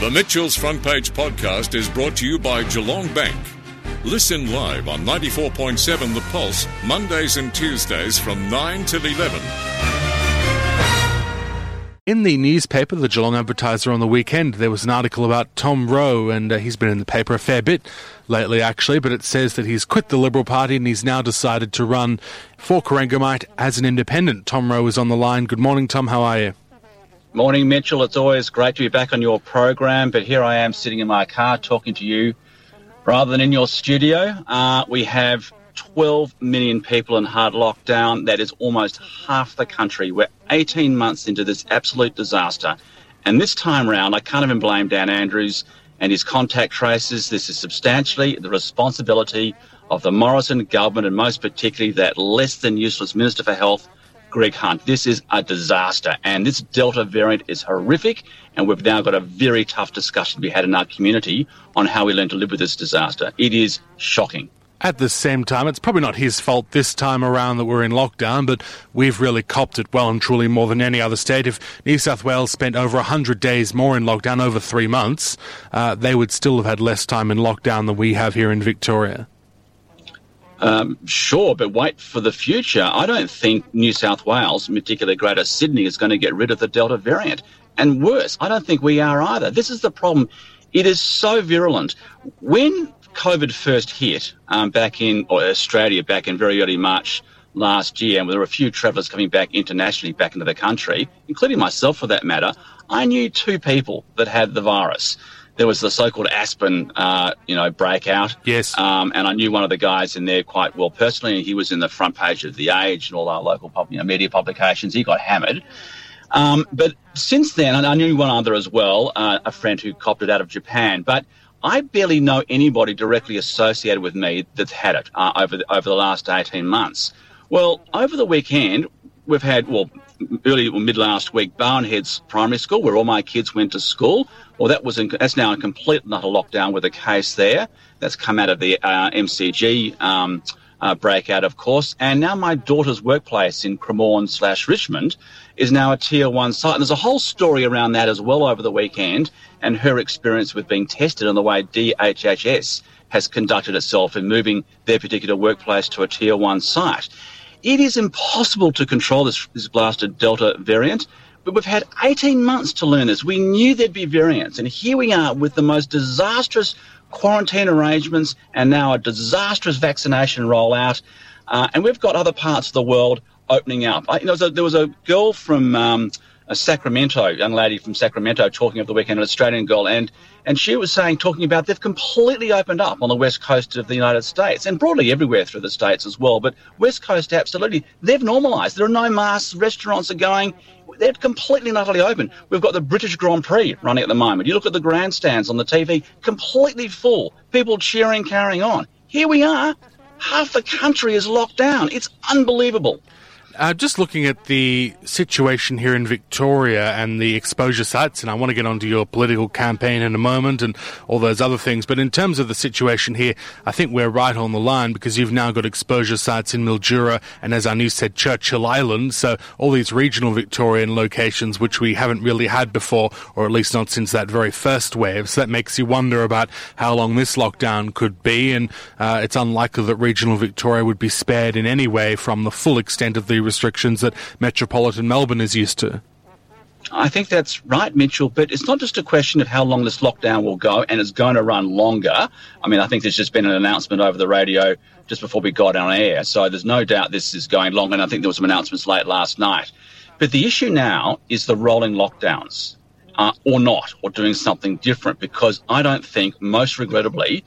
The Mitchell's Front Page podcast is brought to you by Geelong Bank. Listen live on 94.7 The Pulse, Mondays and Tuesdays from 9 till 11. In the newspaper, the Geelong Advertiser on the weekend, there was an article about Tom Rowe, and uh, he's been in the paper a fair bit lately, actually, but it says that he's quit the Liberal Party and he's now decided to run for Corangamite as an independent. Tom Rowe is on the line. Good morning, Tom. How are you? Morning, Mitchell. It's always great to be back on your program, but here I am sitting in my car talking to you rather than in your studio. Uh, we have 12 million people in hard lockdown. That is almost half the country. We're 18 months into this absolute disaster. And this time round, I can't even blame Dan Andrews and his contact traces. This is substantially the responsibility of the Morrison government and most particularly that less than useless Minister for Health, Greg Hunt. This is a disaster, and this Delta variant is horrific. And we've now got a very tough discussion to be had in our community on how we learn to live with this disaster. It is shocking. At the same time, it's probably not his fault this time around that we're in lockdown, but we've really copped it well and truly more than any other state. If New South Wales spent over 100 days more in lockdown, over three months, uh, they would still have had less time in lockdown than we have here in Victoria. Um, sure, but wait for the future. I don't think New South Wales, in particular Greater Sydney, is going to get rid of the Delta variant. And worse, I don't think we are either. This is the problem. It is so virulent. When COVID first hit um, back in Australia back in very early March last year, and there were a few travellers coming back internationally back into the country, including myself for that matter, I knew two people that had the virus there was the so-called Aspen, uh, you know, breakout. Yes. Um, and I knew one of the guys in there quite well personally, and he was in the front page of The Age and all our local you know, media publications. He got hammered. Um, but since then, and I knew one other as well, uh, a friend who copped it out of Japan. But I barely know anybody directly associated with me that's had it uh, over the, over the last 18 months. Well, over the weekend, we've had, well, early or mid last week, Barwon Heads Primary School, where all my kids went to school. Well, that was in, that's now in complete not a lockdown with a case there. That's come out of the uh, MCG um, uh, breakout, of course. And now my daughter's workplace in Cremorne slash Richmond is now a tier one site. And there's a whole story around that as well over the weekend and her experience with being tested and the way DHHS has conducted itself in moving their particular workplace to a tier one site. It is impossible to control this, this blasted Delta variant, but we've had 18 months to learn this. We knew there'd be variants, and here we are with the most disastrous quarantine arrangements and now a disastrous vaccination rollout. Uh, and we've got other parts of the world opening up. I, you know, there was a girl from um, a Sacramento, young lady from Sacramento, talking of the weekend, an Australian girl, and and she was saying, talking about they've completely opened up on the west coast of the United States and broadly everywhere through the states as well. But west coast, absolutely, they've normalised. There are no masks. Restaurants are going. They're completely and utterly open. We've got the British Grand Prix running at the moment. You look at the grandstands on the TV, completely full. People cheering, carrying on. Here we are. Half the country is locked down. It's unbelievable. Uh, just looking at the situation here in Victoria and the exposure sites, and I want to get onto your political campaign in a moment and all those other things. But in terms of the situation here, I think we're right on the line because you've now got exposure sites in Mildura and, as our news said, Churchill Island. So all these regional Victorian locations, which we haven't really had before, or at least not since that very first wave. So that makes you wonder about how long this lockdown could be. And uh, it's unlikely that regional Victoria would be spared in any way from the full extent of the restrictions that metropolitan Melbourne is used to. I think that's right, Mitchell, but it's not just a question of how long this lockdown will go, and it's going to run longer. I mean, I think there's just been an announcement over the radio just before we got on air, so there's no doubt this is going long, and I think there were some announcements late last night. But the issue now is the rolling lockdowns, uh, or not, or doing something different, because I don't think, most regrettably,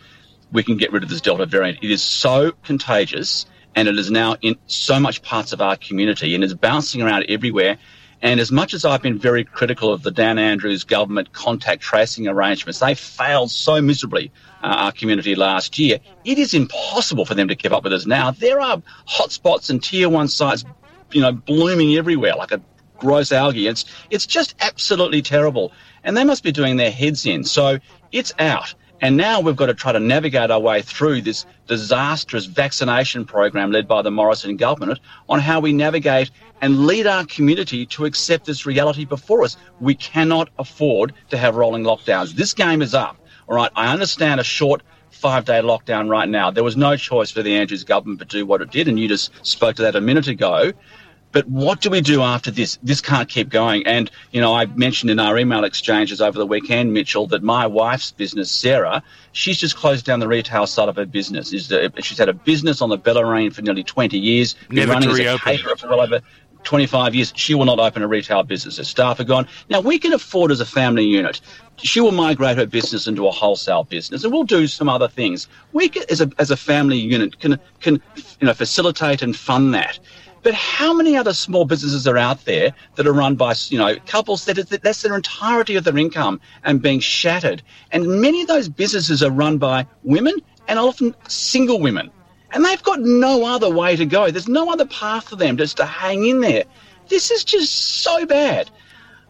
we can get rid of this Delta variant. It is so contagious and it is now in so much parts of our community and is bouncing around everywhere. And as much as I've been very critical of the Dan Andrews government contact tracing arrangements, they failed so miserably uh, our community last year. It is impossible for them to keep up with us now. There are hotspots and tier one sites, you know, blooming everywhere like a gross algae. It's it's just absolutely terrible, and they must be doing their heads in. So it's out. And now we've got to try to navigate our way through this disastrous vaccination program led by the Morrison government on how we navigate and lead our community to accept this reality before us. We cannot afford to have rolling lockdowns. This game is up. All right, I understand a short five day lockdown right now. There was no choice for the Andrews government to do what it did, and you just spoke to that a minute ago. But what do we do after this? This can't keep going. And, you know, I mentioned in our email exchanges over the weekend, Mitchell, that my wife's business, Sarah, she's just closed down the retail side of her business. She's had a business on the Bellarine for nearly 20 years. Never running. As a caterer for well over 25 years, she will not open a retail business. Her staff are gone. Now, we can afford as a family unit. She will migrate her business into a wholesale business, and we'll do some other things. We, can, as a as a family unit, can can you know facilitate and fund that. But how many other small businesses are out there that are run by, you know, couples that that's their entirety of their income and being shattered? And many of those businesses are run by women and often single women. And they've got no other way to go. There's no other path for them just to hang in there. This is just so bad.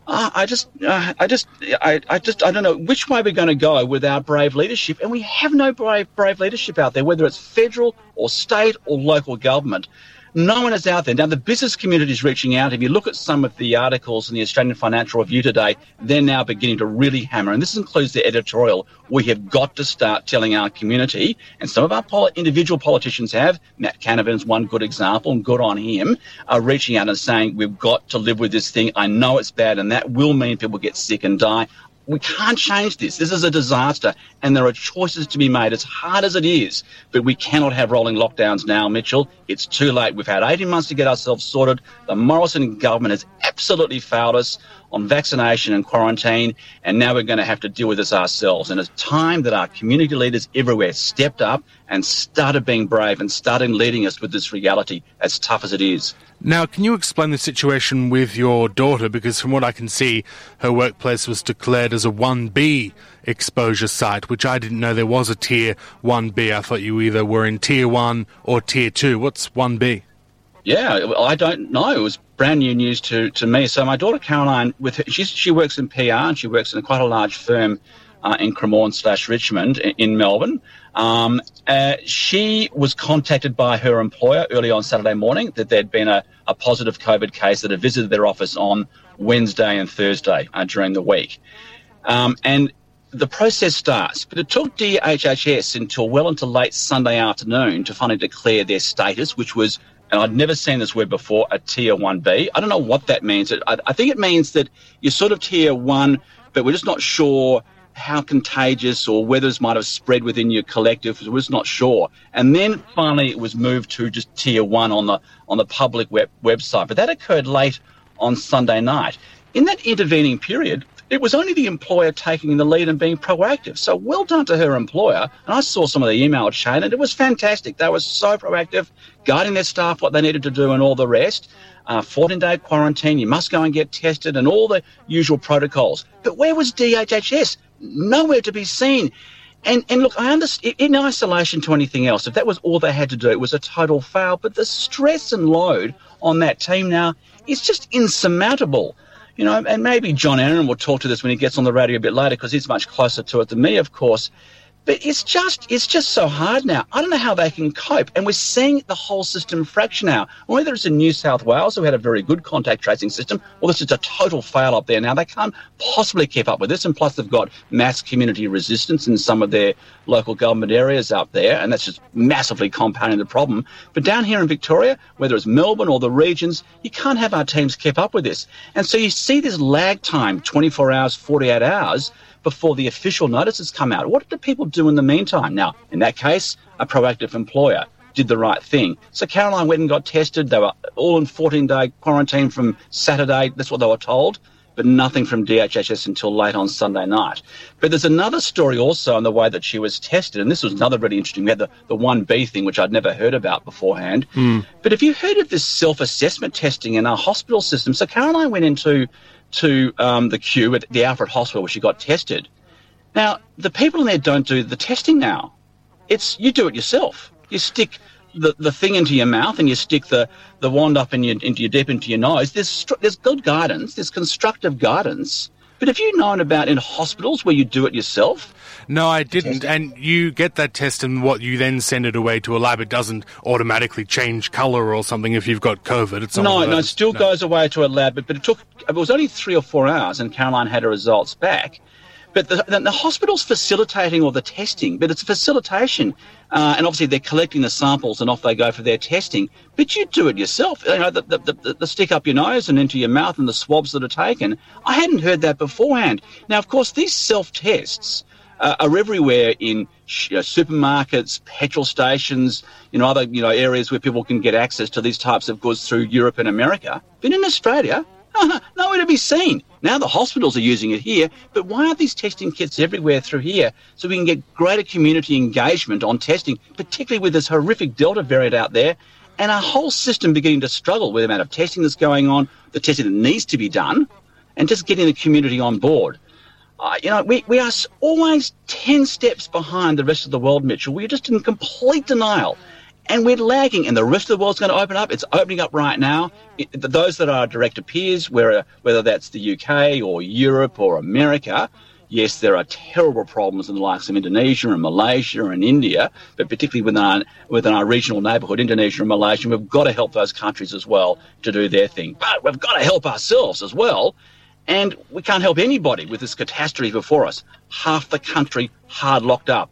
Uh, I just, uh, I just, I, I just, I don't know which way we're going to go with our brave leadership, and we have no brave, brave leadership out there, whether it's federal or state or local government. No one is out there. Now, the business community is reaching out. If you look at some of the articles in the Australian Financial Review today, they're now beginning to really hammer. And this includes the editorial. We have got to start telling our community, and some of our poli- individual politicians have. Matt Canavan's one good example, and good on him, are reaching out and saying, We've got to live with this thing. I know it's bad, and that will mean people get sick and die we can't change this. This is a disaster, and there are choices to be made, as hard as it is. But we cannot have rolling lockdowns now, Mitchell. It's too late. We've had 18 months to get ourselves sorted. The Morrison government has absolutely failed us on vaccination and quarantine, and now we're going to have to deal with this ourselves. And it's time that our community leaders everywhere stepped up and started being brave and started leading us with this reality, as tough as it is. Now, can you explain the situation with your daughter? Because from what I can see, her workplace was declared as a 1B exposure site, which I didn't know there was a tier 1B. I thought you either were in tier 1 or tier 2. What's 1B? Yeah, I don't know. It was brand new news to, to me. So my daughter Caroline, with her, she, she works in PR and she works in quite a large firm uh, in Cremorne slash Richmond in Melbourne. Um, uh, she was contacted by her employer early on Saturday morning that there'd been a, a positive COVID case that had visited their office on Wednesday and Thursday uh, during the week. Um, and the process starts, but it took DHHS until well into late Sunday afternoon to finally declare their status, which was, and I'd never seen this word before, a tier 1B. I don't know what that means. I, I think it means that you're sort of tier 1, but we're just not sure how contagious or whether it might have spread within your collective We're just not sure. And then finally it was moved to just tier one on the on the public web, website. But that occurred late on Sunday night. In that intervening period, it was only the employer taking the lead and being proactive. So well done to her employer. And I saw some of the email chain and it was fantastic. They were so proactive, guiding their staff what they needed to do and all the rest. Uh, 14 day quarantine, you must go and get tested and all the usual protocols. But where was DHHS? nowhere to be seen. And, and look, I understand in isolation to anything else, if that was all they had to do, it was a total fail. But the stress and load on that team now is just insurmountable. You know, and maybe John Aaron will talk to this when he gets on the radio a bit later because he's much closer to it than me, of course. But it's just it's just so hard now. I don't know how they can cope, and we're seeing the whole system fracture now. Whether it's in New South Wales, who had a very good contact tracing system, or this is a total fail up there now. They can't possibly keep up with this, and plus they've got mass community resistance in some of their local government areas up there, and that's just massively compounding the problem. But down here in Victoria, whether it's Melbourne or the regions, you can't have our teams keep up with this, and so you see this lag time, 24 hours, 48 hours before the official notices come out. What did people do in the meantime? Now, in that case, a proactive employer did the right thing. So Caroline went and got tested. They were all in 14 day quarantine from Saturday. That's what they were told. But nothing from DHHS until late on Sunday night. But there's another story also on the way that she was tested, and this was another really interesting. We had the, the 1B thing, which I'd never heard about beforehand. Mm. But have you heard of this self assessment testing in our hospital system? So Caroline went into to um, the queue at the Alfred Hospital where she got tested. Now, the people in there don't do the testing now. It's you do it yourself. You stick the, the thing into your mouth and you stick the, the wand up in your, into your deep into your nose. There's there's good guidance. There's constructive guidance, But have you known about in hospitals where you do it yourself? No, I didn't. And you get that test, and what you then send it away to a lab. It doesn't automatically change colour or something if you've got COVID. It's no, no, it still no. goes away to a lab. But, but it took. It was only three or four hours, and Caroline had her results back. But the, the, hospital's facilitating all the testing, but it's a facilitation. Uh, and obviously they're collecting the samples and off they go for their testing. But you do it yourself. You know, the, the, the, stick up your nose and into your mouth and the swabs that are taken. I hadn't heard that beforehand. Now, of course, these self-tests uh, are everywhere in you know, supermarkets, petrol stations, you know, other, you know, areas where people can get access to these types of goods through Europe and America. But in Australia, nowhere to be seen. Now the hospitals are using it here, but why aren't these testing kits everywhere through here so we can get greater community engagement on testing, particularly with this horrific Delta variant out there and our whole system beginning to struggle with the amount of testing that's going on, the testing that needs to be done, and just getting the community on board. Uh, you know, we, we are always 10 steps behind the rest of the world, Mitchell. We're just in complete denial and we're lagging, and the rest of the world's going to open up. It's opening up right now. It, those that are direct peers, whether, uh, whether that's the UK or Europe or America, yes, there are terrible problems in the likes of Indonesia and Malaysia and India, but particularly within our, within our regional neighbourhood, Indonesia and Malaysia, we've got to help those countries as well to do their thing. But we've got to help ourselves as well. And we can't help anybody with this catastrophe before us. Half the country hard locked up.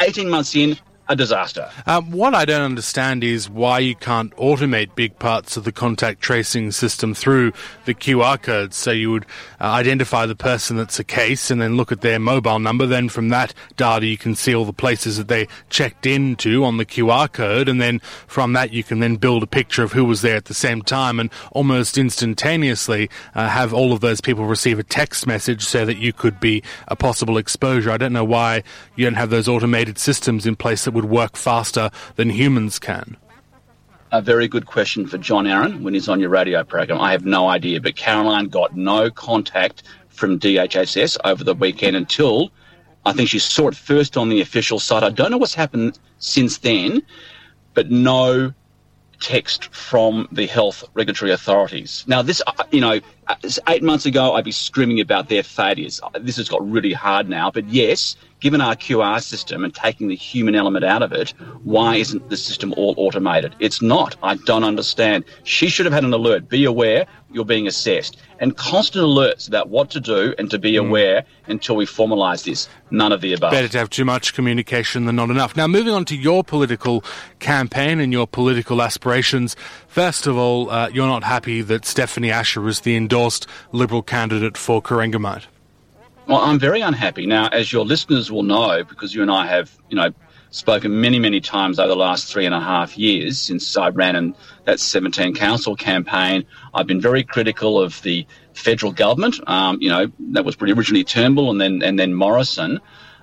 18 months in, a disaster. Um, what I don't understand is why you can't automate big parts of the contact tracing system through the QR code. So you would uh, identify the person that's a case and then look at their mobile number. Then from that data, you can see all the places that they checked into on the QR code. And then from that, you can then build a picture of who was there at the same time and almost instantaneously uh, have all of those people receive a text message so that you could be a possible exposure. I don't know why you don't have those automated systems in place that would work faster than humans can? A very good question for John Aaron when he's on your radio program. I have no idea, but Caroline got no contact from DHHS over the weekend until I think she saw it first on the official site. I don't know what's happened since then, but no text from the health regulatory authorities. Now, this, uh, you know, eight months ago, I'd be screaming about their failures. This has got really hard now, but yes, given our QR system and taking the human element out of it, why isn't the system all automated? It's not. I don't understand. She should have had an alert. Be aware you're being assessed. And constant alerts about what to do and to be mm. aware until we formalise this. None of the above. Better to have too much communication than not enough. Now, moving on to your political campaign and your political aspirations. First of all, uh, you're not happy that Stephanie Asher is the endorsed Liberal candidate for Corangamite. Well, I'm very unhappy. Now, as your listeners will know, because you and I have, you know, spoken many, many times over the last three and a half years since I ran in that 17 council campaign, I've been very critical of the federal government. Um, you know, that was pretty originally Turnbull and then and then Morrison.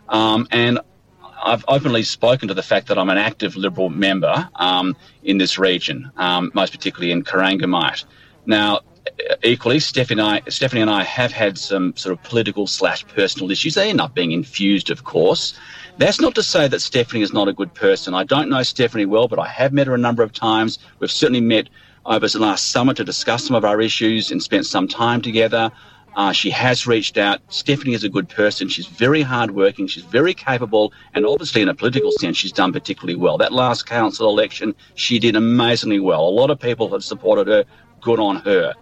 Um, and I've openly spoken to the fact that I'm an active Liberal member um, in this region, um, most particularly in Corangamite. Now, equally, Stephanie and, I, Stephanie and I have had some sort of political slash personal issues. They end up being infused, of course. That's not to say that Stephanie is not a good person. I don't know Stephanie well, but I have met her a number of times. We've certainly met over the last summer to discuss some of our issues and spent some time together. Uh, she has reached out. Stephanie is a good person. She's very hardworking. She's very capable. And obviously, in a political sense, she's done particularly well. That last council election, she did amazingly well. A lot of people have supported her good on her.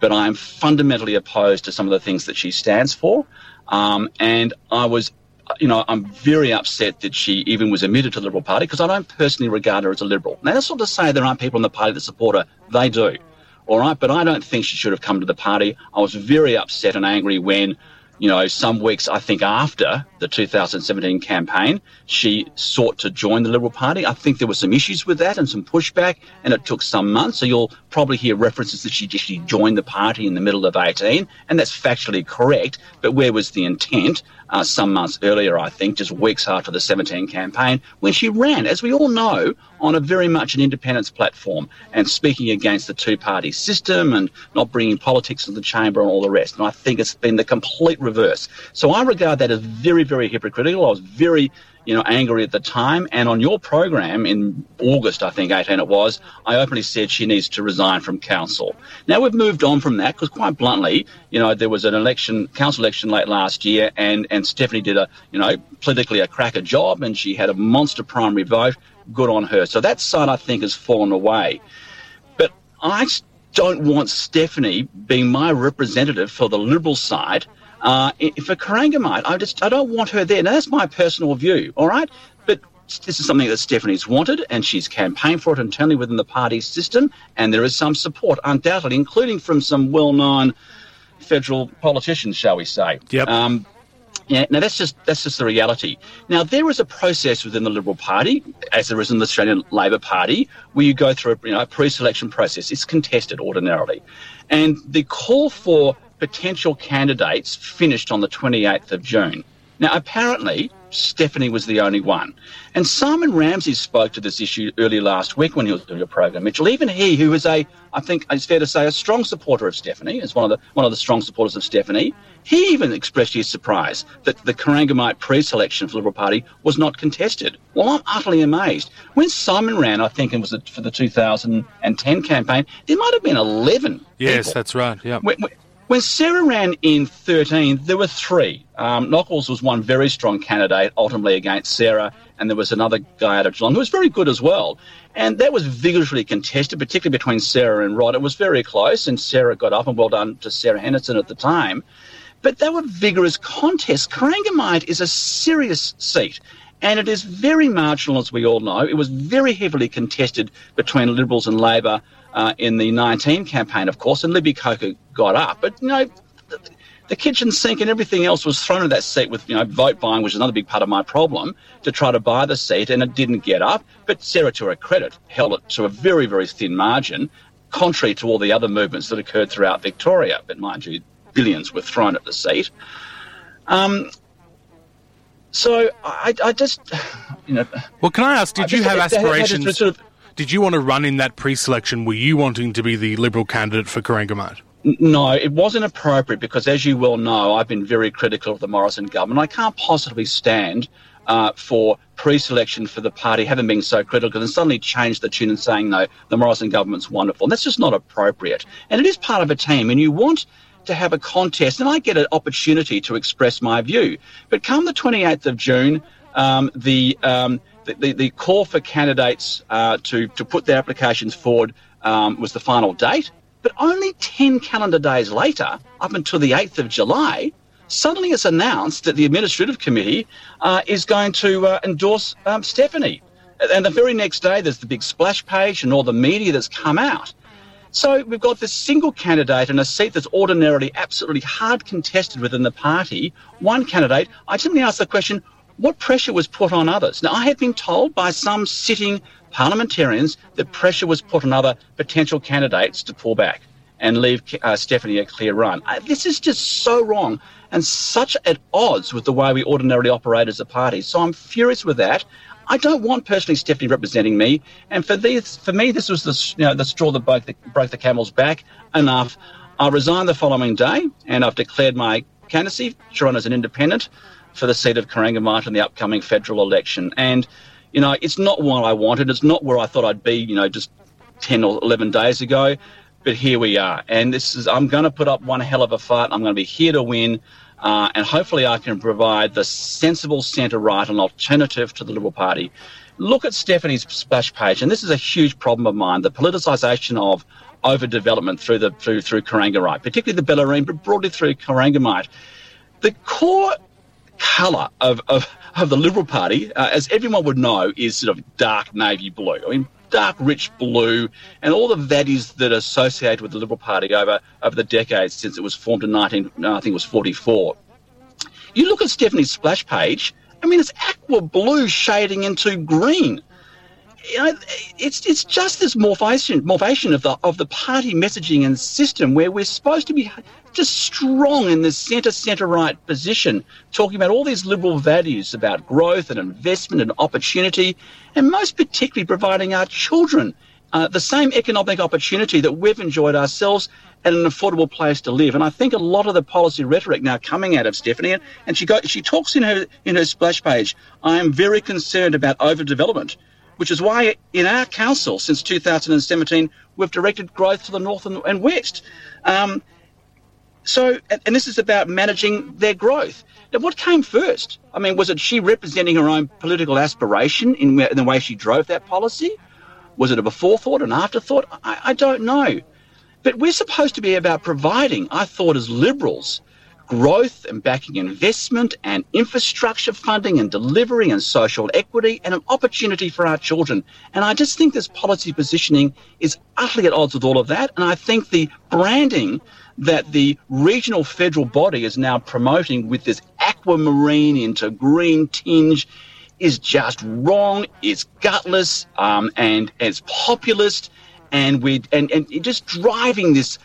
But I am fundamentally opposed to some of the things that she stands for. Um, and I was, you know, I'm very upset that she even was admitted to the Liberal Party because I don't personally regard her as a Liberal. Now, that's not to say there aren't people in the party that support her. They do. All right. But I don't think she should have come to the party. I was very upset and angry when you know, some weeks, I think, after the 2017 campaign, she sought to join the Liberal Party. I think there were some issues with that and some pushback, and it took some months. So you'll probably hear references that she actually joined the party in the middle of 18, and that's factually correct. But where was the intent? Uh, some months earlier, I think, just weeks after the 17 campaign, when she ran, as we all know, on a very much an independence platform and speaking against the two party system and not bringing politics to the chamber and all the rest. And I think it's been the complete reverse. So I regard that as very, very hypocritical. I was very you know, angry at the time. And on your program in August, I think 18 it was, I openly said she needs to resign from council. Now we've moved on from that because quite bluntly, you know, there was an election, council election late last year and, and Stephanie did a, you know, politically a cracker job and she had a monster primary vote. Good on her. So that side I think has fallen away. But I don't want Stephanie being my representative for the Liberal side uh, for Corangamite, I just I don't want her there. Now that's my personal view, all right. But this is something that Stephanie's wanted, and she's campaigned for it internally within the party system, and there is some support, undoubtedly, including from some well-known federal politicians, shall we say? Yep. Um, yeah, now that's just that's just the reality. Now there is a process within the Liberal Party, as there is in the Australian Labor Party, where you go through a, you know, a pre-selection process. It's contested ordinarily, and the call for potential candidates finished on the 28th of June. Now, apparently, Stephanie was the only one. And Simon Ramsay spoke to this issue early last week when he was doing a program, Mitchell. Even he, who is a, I think it's fair to say, a strong supporter of Stephanie, is one of the one of the strong supporters of Stephanie, he even expressed his surprise that the Corangamite pre-selection for the Liberal Party was not contested. Well, I'm utterly amazed. When Simon ran, I think it was for the 2010 campaign, there might have been 11 Yes, people. that's right, yeah. When, when Sarah ran in 13, there were three. Um, Nockels was one very strong candidate, ultimately against Sarah, and there was another guy out of Geelong who was very good as well. And that was vigorously contested, particularly between Sarah and Rod. It was very close, and Sarah got up, and well done to Sarah Henderson at the time. But they were vigorous contests. Corangamite is a serious seat. And it is very marginal, as we all know. It was very heavily contested between Liberals and Labor uh, in the 19 campaign, of course, and Libby Coker got up. But, you know, the, the kitchen sink and everything else was thrown at that seat with, you know, vote buying, which is another big part of my problem, to try to buy the seat, and it didn't get up. But Sarah, to her credit, held it to a very, very thin margin, contrary to all the other movements that occurred throughout Victoria. But mind you, billions were thrown at the seat. Um, so I, I just, you know. Well, can I ask? Did you have aspirations? Sort of, did you want to run in that pre-selection? Were you wanting to be the Liberal candidate for Corangamite? No, it wasn't appropriate because, as you well know, I've been very critical of the Morrison government. I can't possibly stand uh, for pre-selection for the party having been so critical and suddenly change the tune and saying no, the Morrison government's wonderful. And that's just not appropriate. And it is part of a team, and you want to have a contest, and I get an opportunity to express my view. But come the 28th of June, um, the, um, the, the, the call for candidates uh, to to put their applications forward um, was the final date. But only 10 calendar days later, up until the 8th of July, suddenly it's announced that the administrative committee uh, is going to uh, endorse um, Stephanie. And the very next day, there's the big splash page and all the media that's come out. So we've got this single candidate in a seat that's ordinarily absolutely hard contested within the party. One candidate. I simply ask the question, what pressure was put on others? Now, I have been told by some sitting parliamentarians that pressure was put on other potential candidates to pull back and leave uh, Stephanie a clear run. This is just so wrong and such at odds with the way we ordinarily operate as a party. So I'm furious with that. I don't want personally Stephanie representing me. And for this, for me, this was the you know the straw that broke the, broke the camel's back. Enough. I resigned the following day, and I've declared my candidacy, Toronto as an independent, for the seat of Corangamite in the upcoming federal election. And you know, it's not what I wanted. It's not where I thought I'd be. You know, just ten or eleven days ago. But here we are, and this is. I'm going to put up one hell of a fight. I'm going to be here to win. Uh, and hopefully I can provide the sensible centre right, an alternative to the Liberal Party. Look at Stephanie's splash page, and this is a huge problem of mine: the politicisation of overdevelopment through the through through Corangamite, particularly the Bellarine, but broadly through Corangamite. The core colour of, of, of the Liberal Party, uh, as everyone would know, is sort of dark navy blue. I mean, dark, rich blue, and all the values that are associated with the Liberal Party over, over the decades since it was formed in 19, I think it was 44. You look at Stephanie's splash page, I mean, it's aqua blue shading into green. You know, it's it's just this morphation morphation of the of the party messaging and system where we're supposed to be just strong in this centre centre right position, talking about all these liberal values about growth and investment and opportunity, and most particularly providing our children uh, the same economic opportunity that we've enjoyed ourselves and an affordable place to live. And I think a lot of the policy rhetoric now coming out of Stephanie, and, and she got, she talks in her in her splash page. I am very concerned about overdevelopment, which is why in our council since 2017 we've directed growth to the north and, and west. Um, so, and, and this is about managing their growth. Now, what came first? I mean, was it she representing her own political aspiration in, in the way she drove that policy? Was it a before thought, an afterthought? I, I don't know. But we're supposed to be about providing, I thought, as liberals, growth and backing investment and infrastructure funding and delivery and social equity and an opportunity for our children. And I just think this policy positioning is utterly at odds with all of that. And I think the branding that the regional federal body is now promoting with this aquamarine into green tinge is just wrong. It's gutless um, and it's populist, and we and and just driving this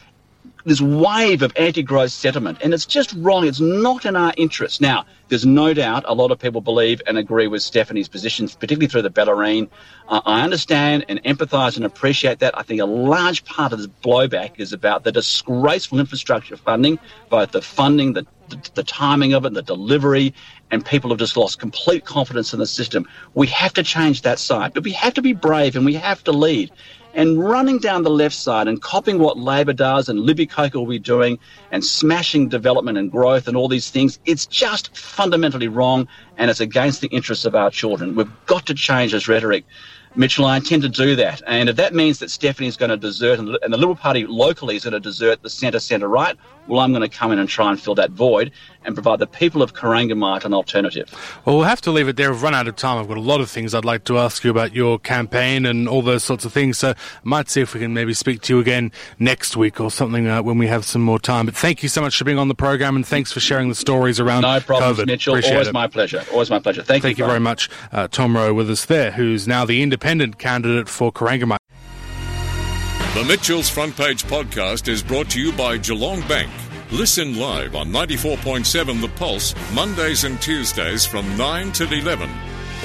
this wave of anti-growth sentiment, and it's just wrong. It's not in our interest. Now, there's no doubt a lot of people believe and agree with Stephanie's positions, particularly through the Bellarine. Uh, I understand and empathise and appreciate that. I think a large part of this blowback is about the disgraceful infrastructure funding, both the funding, the, the, the timing of it, the delivery, and people have just lost complete confidence in the system. We have to change that side, but we have to be brave and we have to lead and running down the left side and copying what Labor does and Libby Coker will be doing and smashing development and growth and all these things, it's just fundamentally wrong and it's against the interests of our children. We've got to change this rhetoric. Mitchell, I intend to do that. And if that means that Stephanie is going to desert and the Liberal Party locally is going to desert the centre, centre right, well, I'm going to come in and try and fill that void and provide the people of Corangamite an alternative. Well, we'll have to leave it there. We've run out of time. I've got a lot of things I'd like to ask you about your campaign and all those sorts of things. So I might see if we can maybe speak to you again next week or something uh, when we have some more time. But thank you so much for being on the program and thanks for sharing the stories around No problems, COVID. Mitchell. Appreciate Always it. my pleasure. Always my pleasure. Thank, Thank you you. very much. Uh, Tom Rowe with us there, who's now the independent candidate for Corangamite. The Mitchell's Front Page podcast is brought to you by Geelong Bank. Listen live on 94.7 The Pulse, Mondays and Tuesdays from 9 till 11.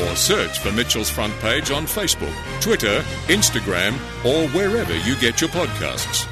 Or search for Mitchell's Front Page on Facebook, Twitter, Instagram, or wherever you get your podcasts.